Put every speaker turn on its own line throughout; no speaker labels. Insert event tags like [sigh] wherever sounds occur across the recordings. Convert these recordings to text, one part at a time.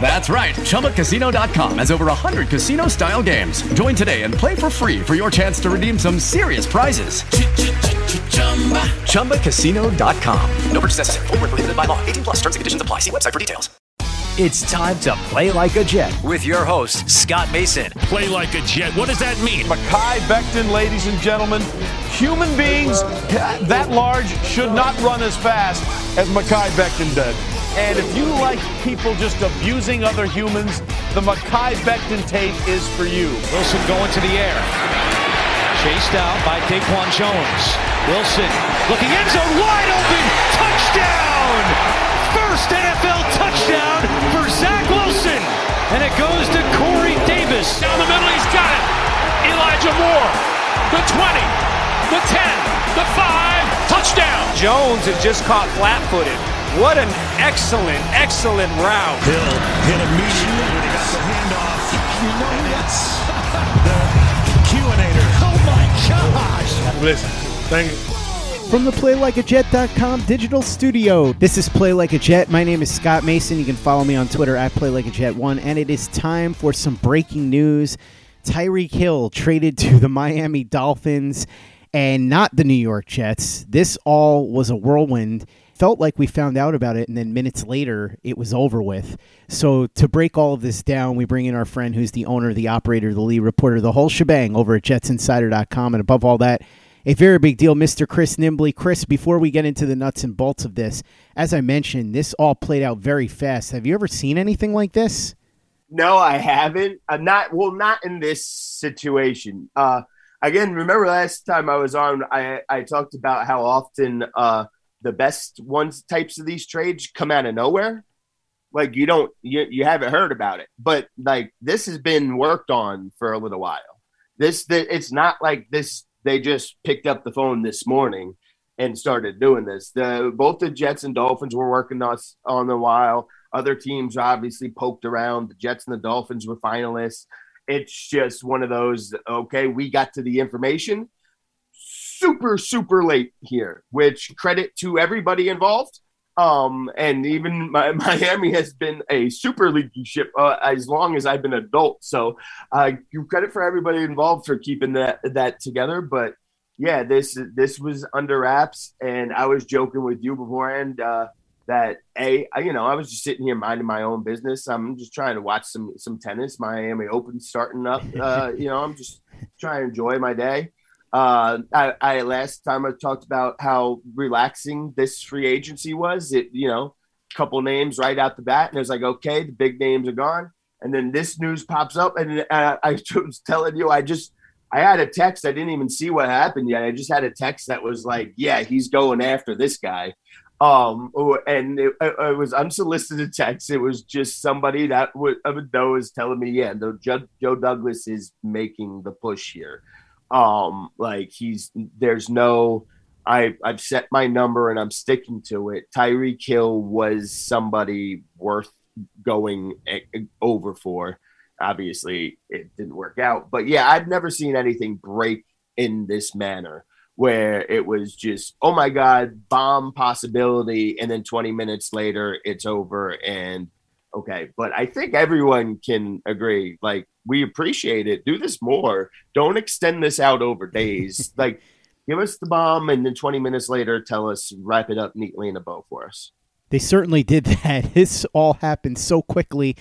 That's right. ChumbaCasino.com has over 100 casino style games. Join today and play for free for your chance to redeem some serious prizes. ChumbaCasino.com.
No purchase necessary. Void were prohibited by law. 18 plus terms and conditions apply. See website for details.
It's time to play like a Jet with your host, Scott Mason.
Play like a Jet. What does that mean?
Mekhi Becton, ladies and gentlemen. Human beings that large should not run as fast as Mekhi Becton did. And if you like people just abusing other humans, the Mekhi Becton tape is for you.
Wilson going to the air. Chased out by Daquan Jones. Wilson looking end zone wide open. Touchdown! First NFL touchdown for Zach Wilson. And it goes to Corey Davis.
Down the middle, he's got it. Elijah Moore. The 20, the 10, the 5, touchdown.
Jones is just caught flat footed. What an excellent, excellent route.
Hill hit immediately when he got the handoff.
You know
and
that's
the QAnator.
Oh my gosh.
Listen, thank you.
From the PlayLikeAJet.com digital studio, this is Play Like a Jet. My name is Scott Mason. You can follow me on Twitter at PlayLikeAJet1. And it is time for some breaking news. Tyreek Hill traded to the Miami Dolphins and not the New York Jets. This all was a whirlwind. Felt like we found out about it, and then minutes later, it was over with. So, to break all of this down, we bring in our friend who's the owner, the operator, the lead reporter, the whole shebang over at jetsinsider.com. And above all that, a very big deal, Mr. Chris Nimbley. Chris, before we get into the nuts and bolts of this, as I mentioned, this all played out very fast. Have you ever seen anything like this?
No, I haven't. I'm not well, not in this situation. Uh, again, remember last time I was on, I I talked about how often uh, the best ones types of these trades come out of nowhere. Like you don't you you haven't heard about it, but like this has been worked on for a little while. This the, it's not like this they just picked up the phone this morning and started doing this. The both the Jets and Dolphins were working on on a while. Other teams obviously poked around. The Jets and the Dolphins were finalists. It's just one of those. Okay, we got to the information super super late here, which credit to everybody involved. Um, and even my, [laughs] Miami has been a super leaky ship uh, as long as I've been adult. So, uh, give credit for everybody involved for keeping that that together. But yeah, this this was under wraps, and I was joking with you beforehand uh, that a I, you know I was just sitting here minding my own business. I'm just trying to watch some some tennis. Miami Open starting up. Uh, [laughs] you know, I'm just trying to enjoy my day. Uh, I, I, last time I talked about how relaxing this free agency was. It you know, a couple names right out the bat, and it was like, okay, the big names are gone. And then this news pops up, and uh, [laughs] I was telling you, I just I had a text. I didn't even see what happened yet. I just had a text that was like, yeah, he's going after this guy. Um, and it, it was unsolicited text. It was just somebody that would, would know is telling me, yeah, Joe Douglas is making the push here. Um, like he's there's no I I've set my number and I'm sticking to it. Tyreek Hill was somebody worth going over for. Obviously, it didn't work out, but yeah, I've never seen anything break in this manner where it was just, oh my God, bomb possibility. And then 20 minutes later, it's over. And okay. But I think everyone can agree. Like, we appreciate it. Do this more. Don't extend this out over days. [laughs] like, give us the bomb. And then 20 minutes later, tell us, wrap it up neatly in a bow for us.
They certainly did [laughs] that. This all happened so quickly.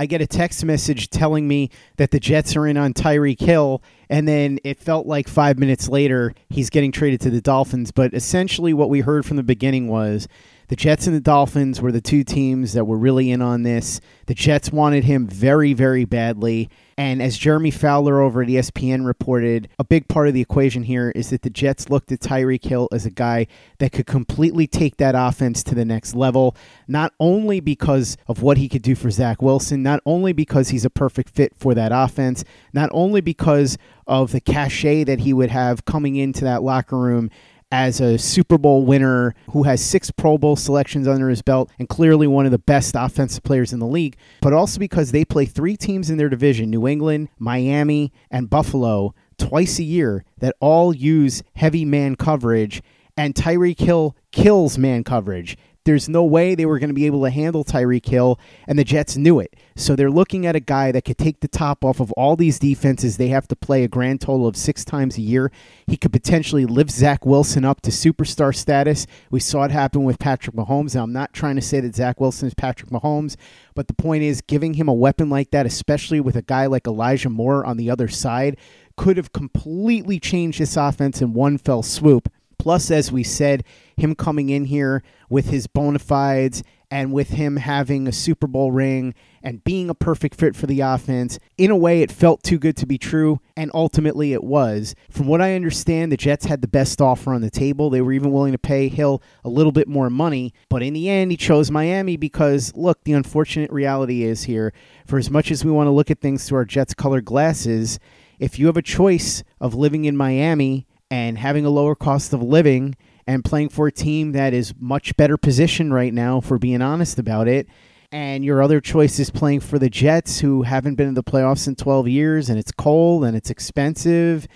I get a text message telling me that the Jets are in on Tyreek Hill, and then it felt like five minutes later he's getting traded to the Dolphins. But essentially, what we heard from the beginning was the Jets and the Dolphins were the two teams that were really in on this. The Jets wanted him very, very badly. And as Jeremy Fowler over at ESPN reported, a big part of the equation here is that the Jets looked at Tyreek Hill as a guy that could completely take that offense to the next level, not only because of what he could do for Zach Wilson, not only because he's a perfect fit for that offense, not only because of the cachet that he would have coming into that locker room as a Super Bowl winner who has six Pro Bowl selections under his belt and clearly one of the best offensive players in the league, but also because they play three teams in their division New England, Miami, and Buffalo twice a year that all use heavy man coverage. And Tyreek Hill kills man coverage. There's no way they were going to be able to handle Tyreek Hill, and the Jets knew it. So they're looking at a guy that could take the top off of all these defenses they have to play a grand total of six times a year. He could potentially lift Zach Wilson up to superstar status. We saw it happen with Patrick Mahomes. Now, I'm not trying to say that Zach Wilson is Patrick Mahomes, but the point is, giving him a weapon like that, especially with a guy like Elijah Moore on the other side, could have completely changed this offense in one fell swoop. Plus, as we said, him coming in here with his bona fides and with him having a Super Bowl ring and being a perfect fit for the offense, in a way, it felt too good to be true, and ultimately it was. From what I understand, the Jets had the best offer on the table. They were even willing to pay Hill a little bit more money, but in the end, he chose Miami because, look, the unfortunate reality is here, for as much as we want to look at things through our Jets colored glasses, if you have a choice of living in Miami and having a lower cost of living and playing for a team that is much better positioned right now, for being honest about it. And your other choice is playing for the Jets, who haven't been in the playoffs in 12 years, and it's cold and it's expensive.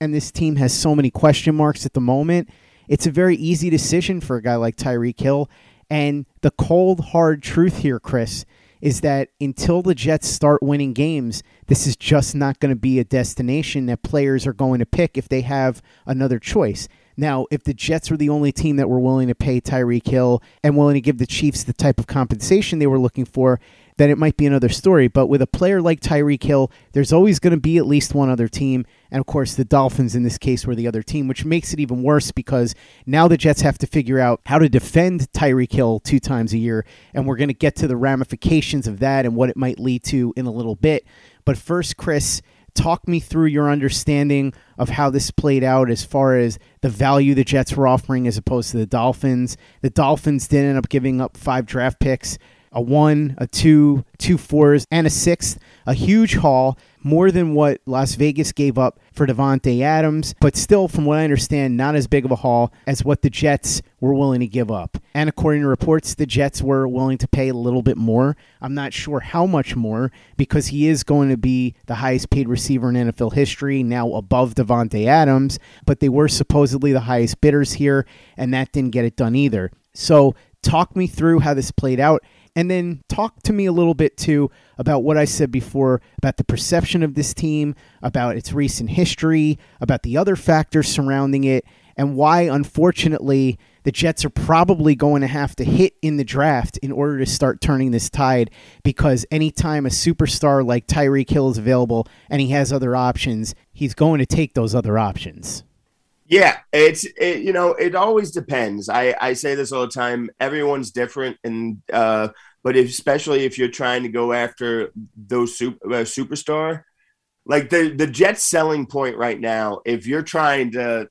And this team has so many question marks at the moment. It's a very easy decision for a guy like Tyreek Hill. And the cold, hard truth here, Chris, is that until the Jets start winning games, this is just not going to be a destination that players are going to pick if they have another choice. Now, if the Jets were the only team that were willing to pay Tyreek Hill and willing to give the Chiefs the type of compensation they were looking for, then it might be another story. But with a player like Tyreek Hill, there's always going to be at least one other team. And of course, the Dolphins in this case were the other team, which makes it even worse because now the Jets have to figure out how to defend Tyreek Hill two times a year. And we're going to get to the ramifications of that and what it might lead to in a little bit. But first, Chris, talk me through your understanding of how this played out as far as the value the Jets were offering as opposed to the Dolphins. The Dolphins did end up giving up five draft picks a one, a two, two fours, and a sixth. A huge haul, more than what Las Vegas gave up for Davante Adams, but still, from what I understand, not as big of a haul as what the Jets were willing to give up. And according to reports, the Jets were willing to pay a little bit more. I'm not sure how much more because he is going to be the highest paid receiver in NFL history, now above Davante Adams, but they were supposedly the highest bidders here, and that didn't get it done either. So, talk me through how this played out and then talk to me a little bit too about what I said before about the perception of this team, about its recent history, about the other factors surrounding it, and why, unfortunately, the Jets are probably going to have to hit in the draft in order to start turning this tide because anytime a superstar like Tyreek Hill is available and he has other options, he's going to take those other options.
Yeah, it's it, you know it always depends. I I say this all the time. Everyone's different, and uh, but if, especially if you're trying to go after those super, uh, superstar, like the the Jets selling point right now, if you're trying to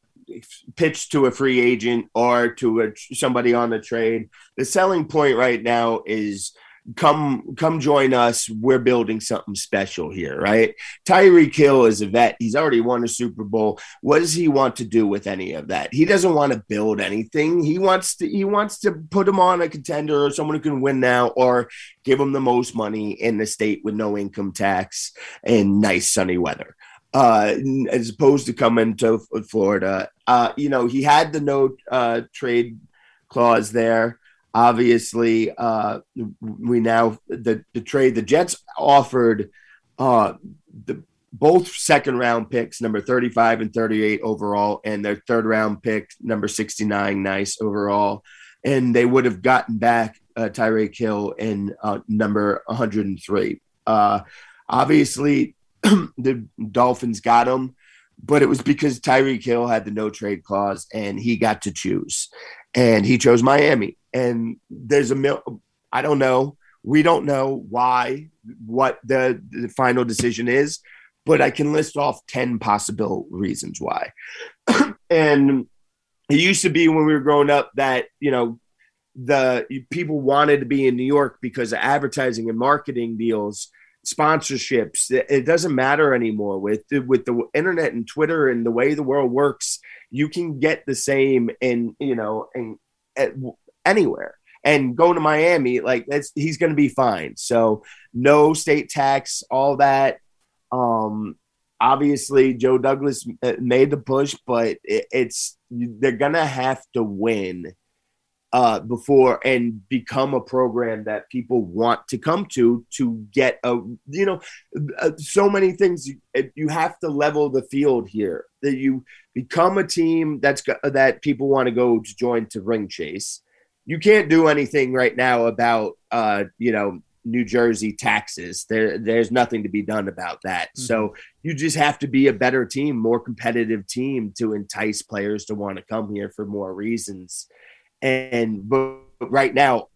pitch to a free agent or to a, somebody on the trade, the selling point right now is come come join us. We're building something special here, right? Tyreek Hill is a vet. He's already won a Super Bowl. What does he want to do with any of that? He doesn't want to build anything. He wants to he wants to put him on a contender or someone who can win now or give him the most money in the state with no income tax and nice sunny weather. uh, as opposed to coming to Florida. Uh, you know, he had the no uh, trade clause there. Obviously, uh, we now the the trade the Jets offered uh, the both second round picks, number 35 and 38 overall, and their third round pick, number 69, nice overall. And they would have gotten back uh, Hill in uh, number 103. Uh, obviously, [clears throat] the Dolphins got him, but it was because Tyreek Hill had the no trade clause and he got to choose. And he chose Miami. And there's a mil, I don't know. We don't know why, what the, the final decision is but I can list off 10 possible reasons why. [clears throat] and it used to be when we were growing up that, you know, the people wanted to be in New York because of advertising and marketing deals, sponsorships. It doesn't matter anymore with with the internet and Twitter and the way the world works. You can get the same in you know in, anywhere. And going to Miami, like that's he's going to be fine. So no state tax, all that. Um, obviously, Joe Douglas uh, made the push, but it, it's they're gonna have to win uh, before and become a program that people want to come to to get a you know uh, so many things you, you have to level the field here that you become a team that's that people want to go to join to ring chase you can't do anything right now about uh you know New Jersey taxes. There, there's nothing to be done about that. Mm-hmm. So you just have to be a better team, more competitive team to entice players to want to come here for more reasons. And but right now,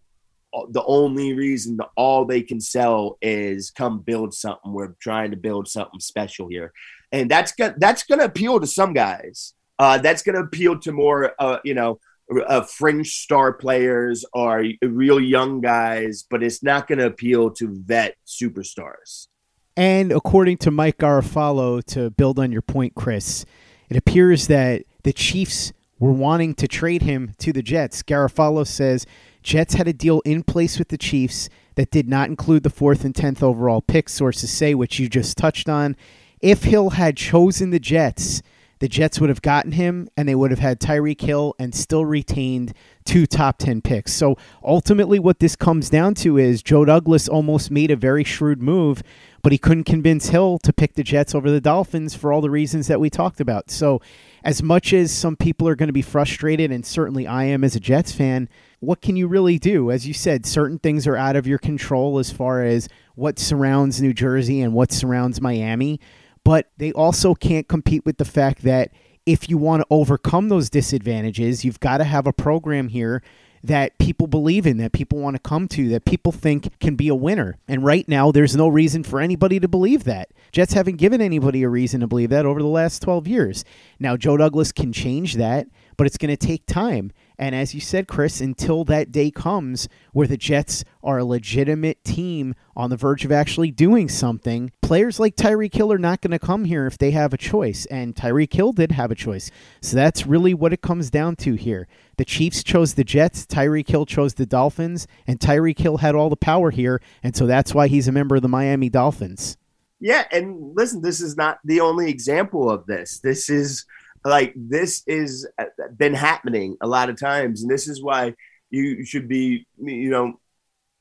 the only reason all they can sell is come build something. We're trying to build something special here, and that's got that's going to appeal to some guys. Uh, that's going to appeal to more, uh, you know, uh, fringe star players or real young guys, but it's not going to appeal to vet superstars.
And according to Mike Garafolo, to build on your point, Chris, it appears that the Chiefs were wanting to trade him to the Jets. Garafolo says Jets had a deal in place with the Chiefs that did not include the fourth and tenth overall pick. Sources say, which you just touched on. If Hill had chosen the Jets, the Jets would have gotten him and they would have had Tyreek Hill and still retained two top 10 picks. So ultimately, what this comes down to is Joe Douglas almost made a very shrewd move, but he couldn't convince Hill to pick the Jets over the Dolphins for all the reasons that we talked about. So, as much as some people are going to be frustrated, and certainly I am as a Jets fan, what can you really do? As you said, certain things are out of your control as far as what surrounds New Jersey and what surrounds Miami but they also can't compete with the fact that if you want to overcome those disadvantages, you've got to have a program here that people believe in, that people want to come to, that people think can be a winner. And right now, there's no reason for anybody to believe that. Jets haven't given anybody a reason to believe that over the last 12 years. Now, Joe Douglas can change that, but it's going to take time. And as you said, Chris, until that day comes where the Jets are a legitimate team on the verge of actually doing something, players like Tyreek Hill are not going to come here if they have a choice. And Tyreek Hill did have a choice. So that's really what it comes down to here. The Chiefs chose the Jets, Tyreek Hill chose the Dolphins, and Tyreek Hill had all the power here. And so that's why he's a member of the Miami Dolphins.
Yeah. And listen, this is not the only example of this. This is like this is uh, been happening a lot of times and this is why you should be you know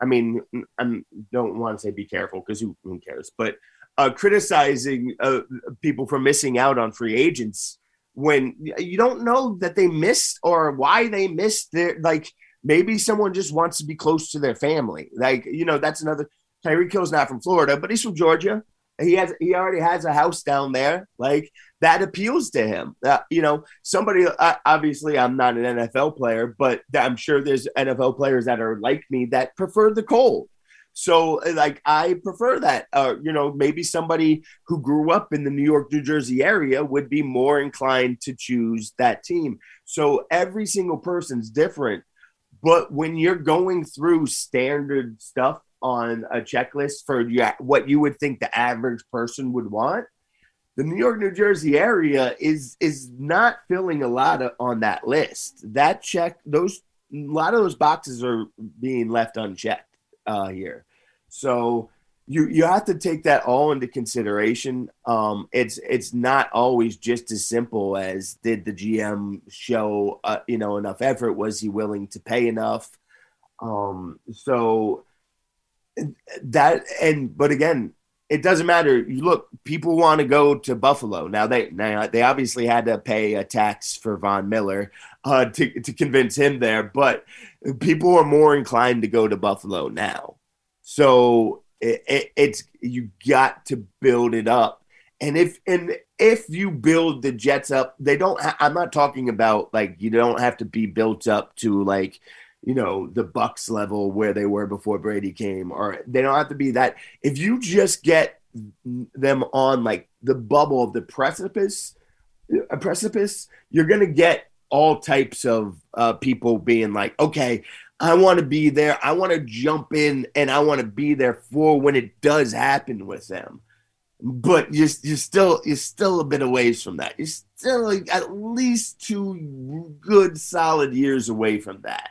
i mean i don't want to say be careful because who, who, cares but uh, criticizing uh, people for missing out on free agents when you don't know that they missed or why they missed their like maybe someone just wants to be close to their family like you know that's another Tyreek Hill's not from Florida, but he's from Georgia. He has he already has a house down there. Like that appeals to him. Uh, you know, somebody, uh, obviously, I'm not an NFL player, but I'm sure there's NFL players that are like me that prefer the cold. So, like, I prefer that. Uh, you know, maybe somebody who grew up in the New York, New Jersey area would be more inclined to choose that team. So, every single person's different. But when you're going through standard stuff on a checklist for what you would think the average person would want, the New York, New Jersey area is is not filling a lot of, on that list. That check, those a lot of those boxes are being left unchecked uh, here. So you you have to take that all into consideration. Um, it's it's not always just as simple as did the GM show uh, you know enough effort? Was he willing to pay enough? Um, so that and but again, it doesn't matter. You look, people want to go to Buffalo now. They now they obviously had to pay a tax for Von Miller uh, to to convince him there, but people are more inclined to go to Buffalo now. So it, it, it's you got to build it up, and if and if you build the Jets up, they don't. I'm not talking about like you don't have to be built up to like you know the Bucks level where they were before Brady came, or they don't have to be that. If you just get them on like the bubble of the precipice, a precipice, you're gonna get all types of uh, people being like, okay, I want to be there. I want to jump in and I want to be there for when it does happen with them. But you're, you're still you're still a bit away from that. You're still like at least two good solid years away from that.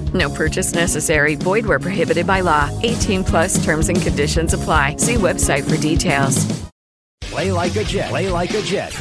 No purchase necessary. Void where prohibited by law. 18 plus terms and conditions apply. See website for details.
Play like a Jet. Play like a Jet.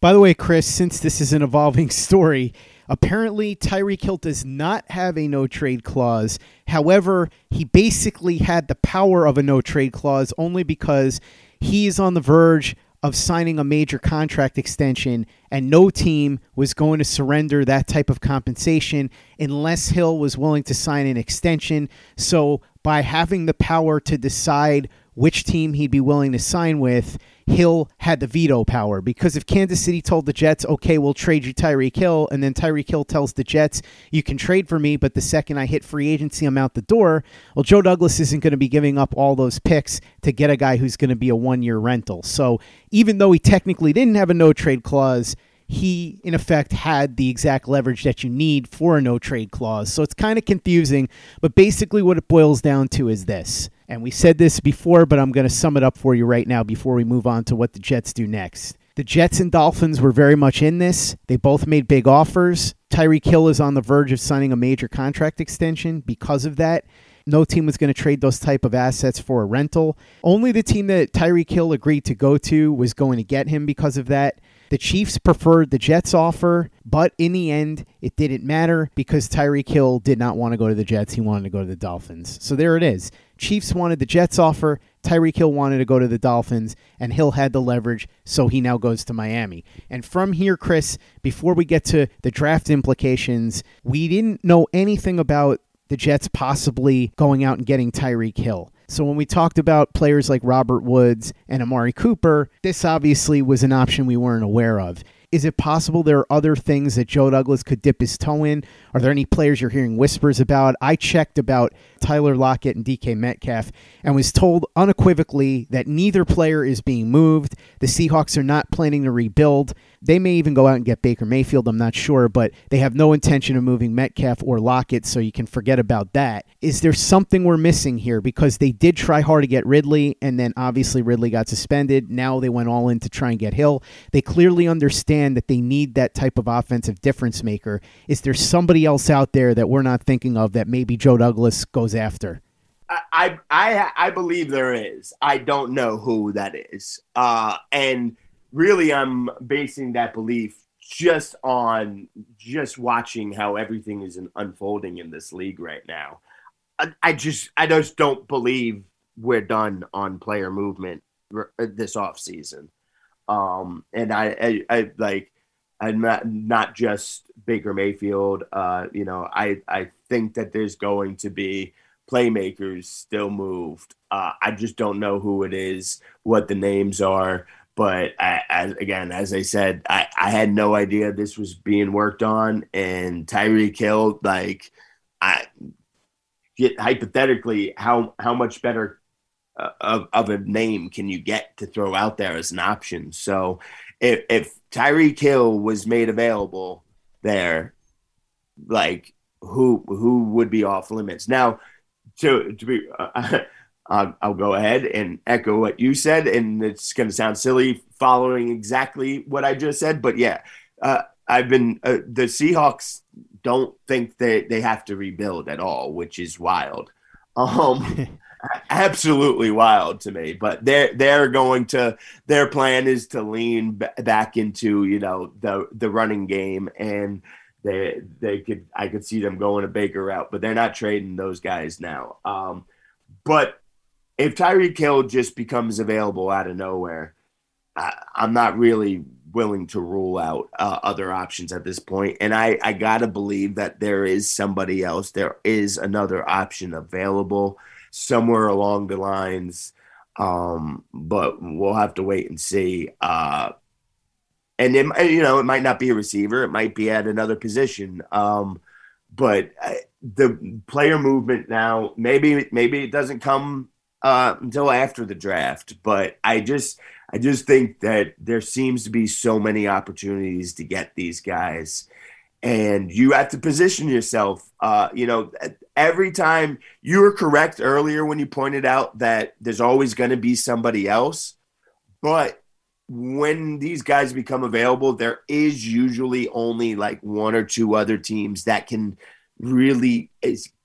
By the way, Chris, since this is an evolving [laughs] story, apparently Tyreek Hill does not have a no trade clause. However, he basically had the power of a no trade clause only because he is on the verge of signing a major contract extension, and no team was going to surrender that type of compensation unless Hill was willing to sign an extension. So, by having the power to decide which team he'd be willing to sign with, Hill had the veto power because if Kansas City told the Jets, okay, we'll trade you Tyreek Hill, and then Tyreek Hill tells the Jets, you can trade for me, but the second I hit free agency, I'm out the door. Well, Joe Douglas isn't going to be giving up all those picks to get a guy who's going to be a one year rental. So even though he technically didn't have a no trade clause, he in effect had the exact leverage that you need for a no trade clause. So it's kind of confusing, but basically what it boils down to is this. And we said this before, but I'm going to sum it up for you right now before we move on to what the Jets do next. The Jets and Dolphins were very much in this. They both made big offers. Tyreek Hill is on the verge of signing a major contract extension because of that. No team was going to trade those type of assets for a rental. Only the team that Tyreek Hill agreed to go to was going to get him because of that. The Chiefs preferred the Jets offer, but in the end, it didn't matter because Tyreek Hill did not want to go to the Jets. He wanted to go to the Dolphins. So there it is. Chiefs wanted the Jets offer. Tyreek Hill wanted to go to the Dolphins, and Hill had the leverage, so he now goes to Miami. And from here, Chris, before we get to the draft implications, we didn't know anything about the Jets possibly going out and getting Tyreek Hill. So when we talked about players like Robert Woods and Amari Cooper, this obviously was an option we weren't aware of. Is it possible there are other things that Joe Douglas could dip his toe in? Are there any players you're hearing whispers about? I checked about Tyler Lockett and DK Metcalf and was told unequivocally that neither player is being moved. The Seahawks are not planning to rebuild. They may even go out and get Baker Mayfield, I'm not sure, but they have no intention of moving Metcalf or Lockett, so you can forget about that. Is there something we're missing here? Because they did try hard to get Ridley, and then obviously Ridley got suspended. Now they went all in to try and get Hill. They clearly understand that they need that type of offensive difference maker. Is there somebody else out there that we're not thinking of that maybe Joe Douglas goes after?
I I I believe there is. I don't know who that is. Uh, and really I'm basing that belief just on just watching how everything is unfolding in this league right now. I, I just I just don't believe we're done on player movement this off season. Um, and I, I, I like I'm not not just Baker Mayfield. Uh, you know, I I think that there's going to be playmakers still moved. Uh, I just don't know who it is, what the names are. But I, again, as I said, I, I had no idea this was being worked on. And Tyreek Hill, like, I get hypothetically, how how much better of, of a name can you get to throw out there as an option? So if, if Tyreek Hill was made available there, like who who would be off limits? Now, to to be uh, [laughs] I'll, I'll go ahead and echo what you said, and it's going to sound silly following exactly what I just said, but yeah, uh, I've been uh, the Seahawks don't think that they have to rebuild at all, which is wild. Um, [laughs] absolutely wild to me. But they're they're going to their plan is to lean b- back into you know the the running game, and they they could I could see them going a Baker route, but they're not trading those guys now. Um, but if Tyreek Hill just becomes available out of nowhere, I, am not really willing to rule out uh, other options at this point. And I, I got to believe that there is somebody else. There is another option available somewhere along the lines. Um, but we'll have to wait and see. Uh, and it, you know, it might not be a receiver. It might be at another position. Um, but uh, the player movement now, maybe, maybe it doesn't come uh, until after the draft. But I just I just think that there seems to be so many opportunities to get these guys, and you have to position yourself. Uh, you know, every time you were correct earlier when you pointed out that there's always going to be somebody else, but when these guys become available, there is usually only like one or two other teams that can really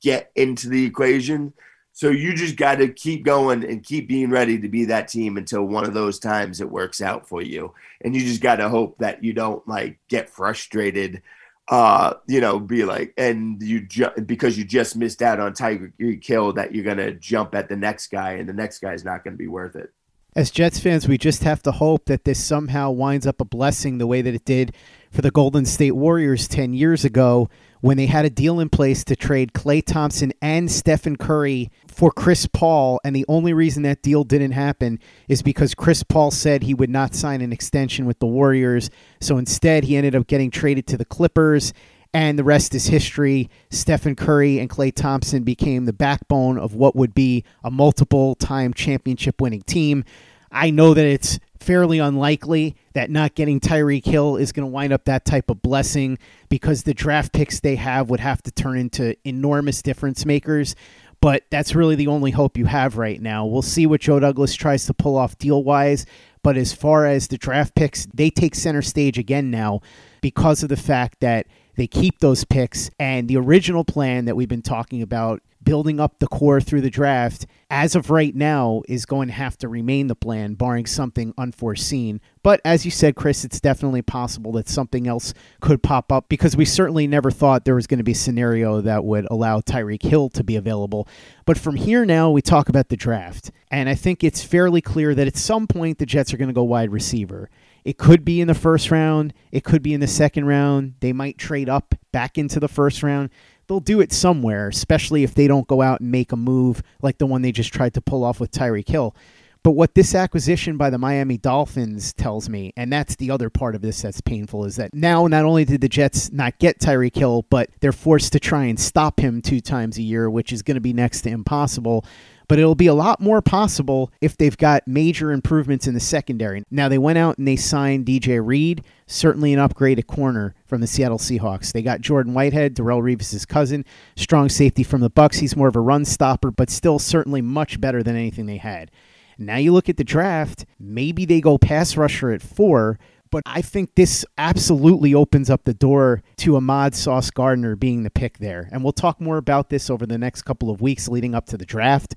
get into the equation. So you just got to keep going and keep being ready to be that team until one of those times it works out for you. And you just got to hope that you don't like get frustrated, uh, you know, be like, and you ju- because you just missed out on Tyreek Hill that you're to jump at the next guy and the next guy's not to be worth it.
As Jets fans, we just have to hope that this somehow winds up a blessing the way that it did for the Golden State Warriors 10 years ago when they had a deal in place to trade Klay Thompson and Stephen Curry for Chris Paul. And the only reason that deal didn't happen is because Chris Paul said he would not sign an extension with the Warriors. So instead, he ended up getting traded to the Clippers. And the rest is history. Stephen Curry and Klay Thompson became the backbone of what would be a multiple time championship winning team. I know that it's fairly unlikely that not getting Tyreek Hill is going to wind up that type of blessing because the draft picks they have would have to turn into enormous difference makers. But that's really the only hope you have right now. We'll see what Joe Douglas tries to pull off deal wise. But as far as the draft picks, they take center stage again now because of the fact that they keep those picks and the original plan that we've been talking about building up the core through the draft, as of right now, is going to have to remain the plan, barring something unforeseen. But as you said, Chris, it's definitely possible that something else could pop up because we certainly never thought there was going to be a scenario that would allow Tyreek Hill to be available. But from here now, we talk about the draft. And I think it's fairly clear that at some point the Jets are going to go wide receiver. It could be in the first round. It could be in the second round. They might trade up back into the first round. They'll do it somewhere, especially if they don't go out and make a move like the one they just tried to pull off with Tyreek Hill. But what this acquisition by the Miami Dolphins tells me, and that's the other part of this that's painful, is that now not only did the Jets not get Tyreek Hill, but they're forced to try and stop him two times a year, which is going to be next to impossible but it'll be a lot more possible if they've got major improvements in the secondary. Now, they went out and they signed DJ Reed, certainly an upgrade at corner from the Seattle Seahawks. They got Jordan Whitehead, Darrelle Revis' cousin, strong safety from the Bucks. He's more of a run stopper, but still certainly much better than anything they had. Now you look at the draft, maybe they go pass rusher at four, but I think this absolutely opens up the door to Ahmad Sauce Gardner being the pick there. And we'll talk more about this over the next couple of weeks leading up to the draft.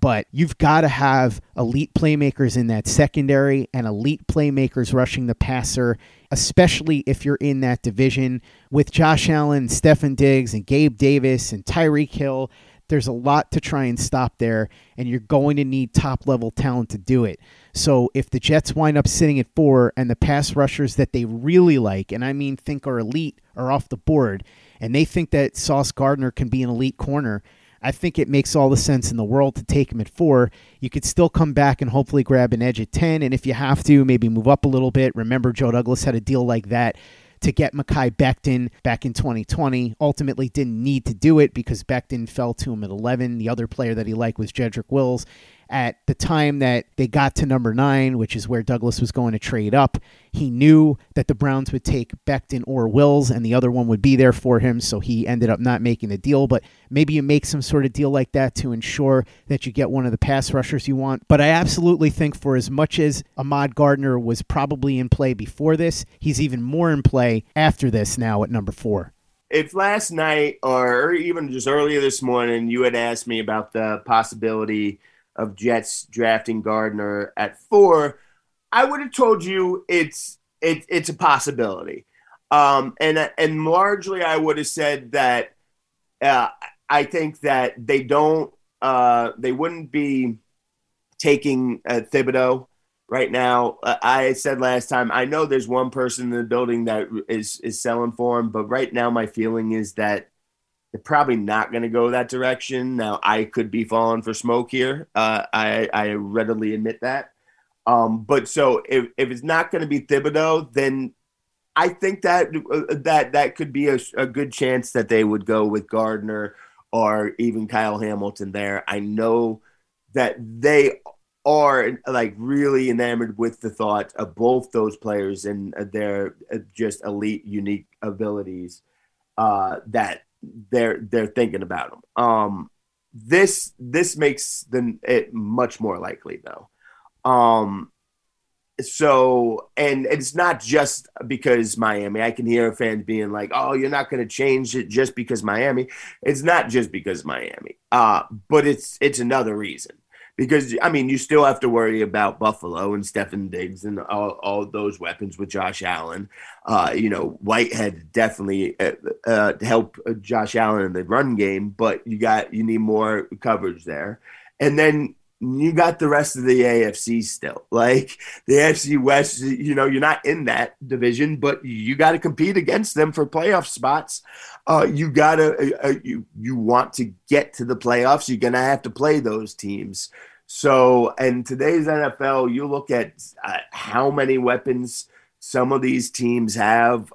But you've got to have elite playmakers in that secondary and elite playmakers rushing the passer, especially if you're in that division with Josh Allen, Stefon Diggs, and Gabe Davis and Tyreek Hill. There's a lot to try and stop there, and you're going to need top level talent to do it. So if the Jets wind up sitting at four and the pass rushers that they really like, and I mean think are elite, are off the board, and they think that Sauce Gardner can be an elite corner, I think it makes all the sense in the world to take him at four. You could still come back and hopefully grab an edge at 10. And if you have to, maybe move up a little bit. Remember, Joe Douglas had a deal like that to get Mekhi Becton back in 2020. Ultimately, didn't need to do it because Becton fell to him at 11. The other player that he liked was Jedrick Wills at the time that they got to number nine, which is where Douglas was going to trade up, he knew that the Browns would take Becton or Wills, and the other one would be there for him. So he ended up not making the deal. But maybe you make some sort of deal like that to ensure that you get one of the pass rushers you want. But I absolutely think for as much as Ahmad Gardner was probably in play before this, he's even more in play after this now at number four
if last night or even just earlier this morning you had asked me about the possibility of Jets drafting Gardner at four, I would have told you it's it, it's a possibility. Um, and and largely, I would have said that uh, I think that they don't uh, they wouldn't be taking uh, Thibodeaux right now. Uh, I said last time I know there's one person in the building that is is selling for him, but right now my feeling is that they're probably not going to go that direction. Now, I could be falling for smoke here. Uh, I, I readily admit that. Um, but so if, if it's not going to be Thibodeaux, then I think that uh, that that could be a, a, good chance that they would go with Gardner or even Kyle Hamilton there. I know that they are like really enamored with the thought of both those players and their uh, just elite, unique abilities. Uh, that they're they're thinking about him. Um, this this makes the it much more likely though. Um, so and it's not just because Miami. I can hear fans being like, "Oh, you're not going to change it just because Miami." It's not just because Miami, uh, but it's it's another reason because I mean, you still have to worry about Buffalo and Stefon Diggs and all, all those weapons with Josh Allen. Uh, you know, Whitehead definitely uh, uh, help Josh Allen in the run game, but you got you need more coverage there, and then you got the rest of the AFC still. Like the AFC West, you know, you're not in that division, but you got to compete against them for playoff spots. Uh, you gotta, uh, uh, you you want to get to the playoffs. You're gonna have to play those teams. So, in today's NFL, you look at uh, how many weapons some of these teams have.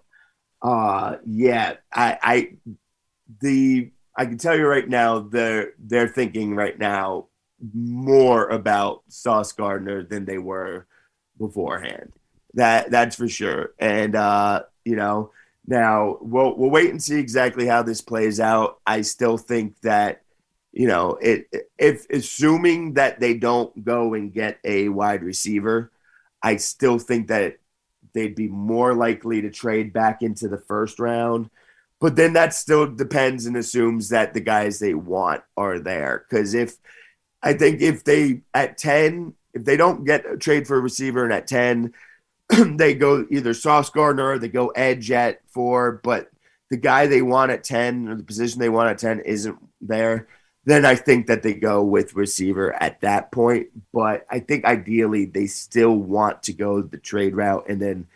Uh, yeah, I, I, the I can tell you right now, they're they're thinking right now more about Sauce Gardner than they were beforehand. That that's for sure. And uh, you know, now we'll we'll wait and see exactly how this plays out. I still think that you know it if assuming that they don't go and get a wide receiver, I still think that they'd be more likely to trade back into the first round. But then that still depends and assumes that the guys they want are there. Because if I think if they at 10, if they don't get a trade for a receiver and at 10, [clears throat] they go either Sauce Gardner or they go edge at four, but the guy they want at 10 or the position they want at 10 isn't there, then I think that they go with receiver at that point. But I think ideally they still want to go the trade route and then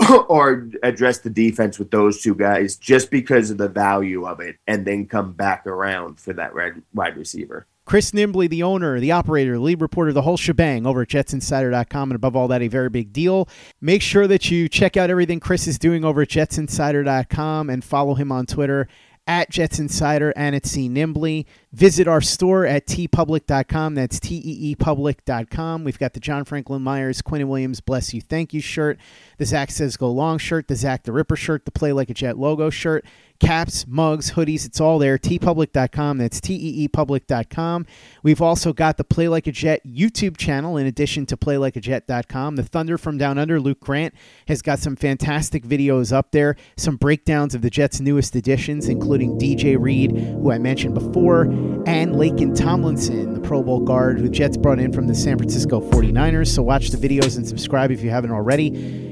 [clears throat] or address the defense with those two guys just because of the value of it and then come back around for that wide receiver.
Chris Nimbley, the owner, the operator, lead reporter, the whole shebang over at jetsinsider.com. And above all that, a very big deal. Make sure that you check out everything Chris is doing over at jetsinsider.com and follow him on Twitter at Jets Insider and at C Nimbley. Visit our store at teepublic.com. That's T-E-E-public.com. We've got the John Franklin Myers, Quinn Williams, Bless You, Thank You shirt, the Zach Says Go Long shirt, the Zach the Ripper shirt, the Play Like a Jet logo shirt, caps, mugs, hoodies. It's all there. teepublic.com. That's T-E-E-public.com. We've also got the Play Like a Jet YouTube channel in addition to playlikeajet.com. The Thunder from Down Under, Luke Grant, has got some fantastic videos up there, some breakdowns of the Jets' newest additions, including DJ Reed, who I mentioned before, and Laken Tomlinson, the Pro Bowl guard who Jets brought in from the San Francisco 49ers. So watch the videos and subscribe if you haven't already.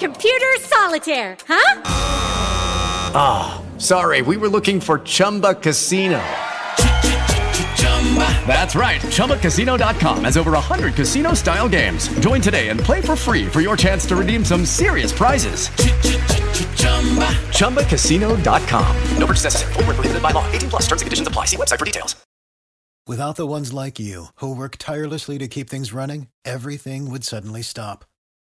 Computer solitaire, huh?
Ah, oh, sorry, we were looking for Chumba Casino. That's right. ChumbaCasino.com has over 100 casino style games. Join today and play for free for your chance to redeem some serious prizes. ChumbaCasino.com.
No purchase necessary. Full prohibited by law. 18 plus terms and conditions apply. See website for details.
Without the ones like you who work tirelessly to keep things running, everything would suddenly stop.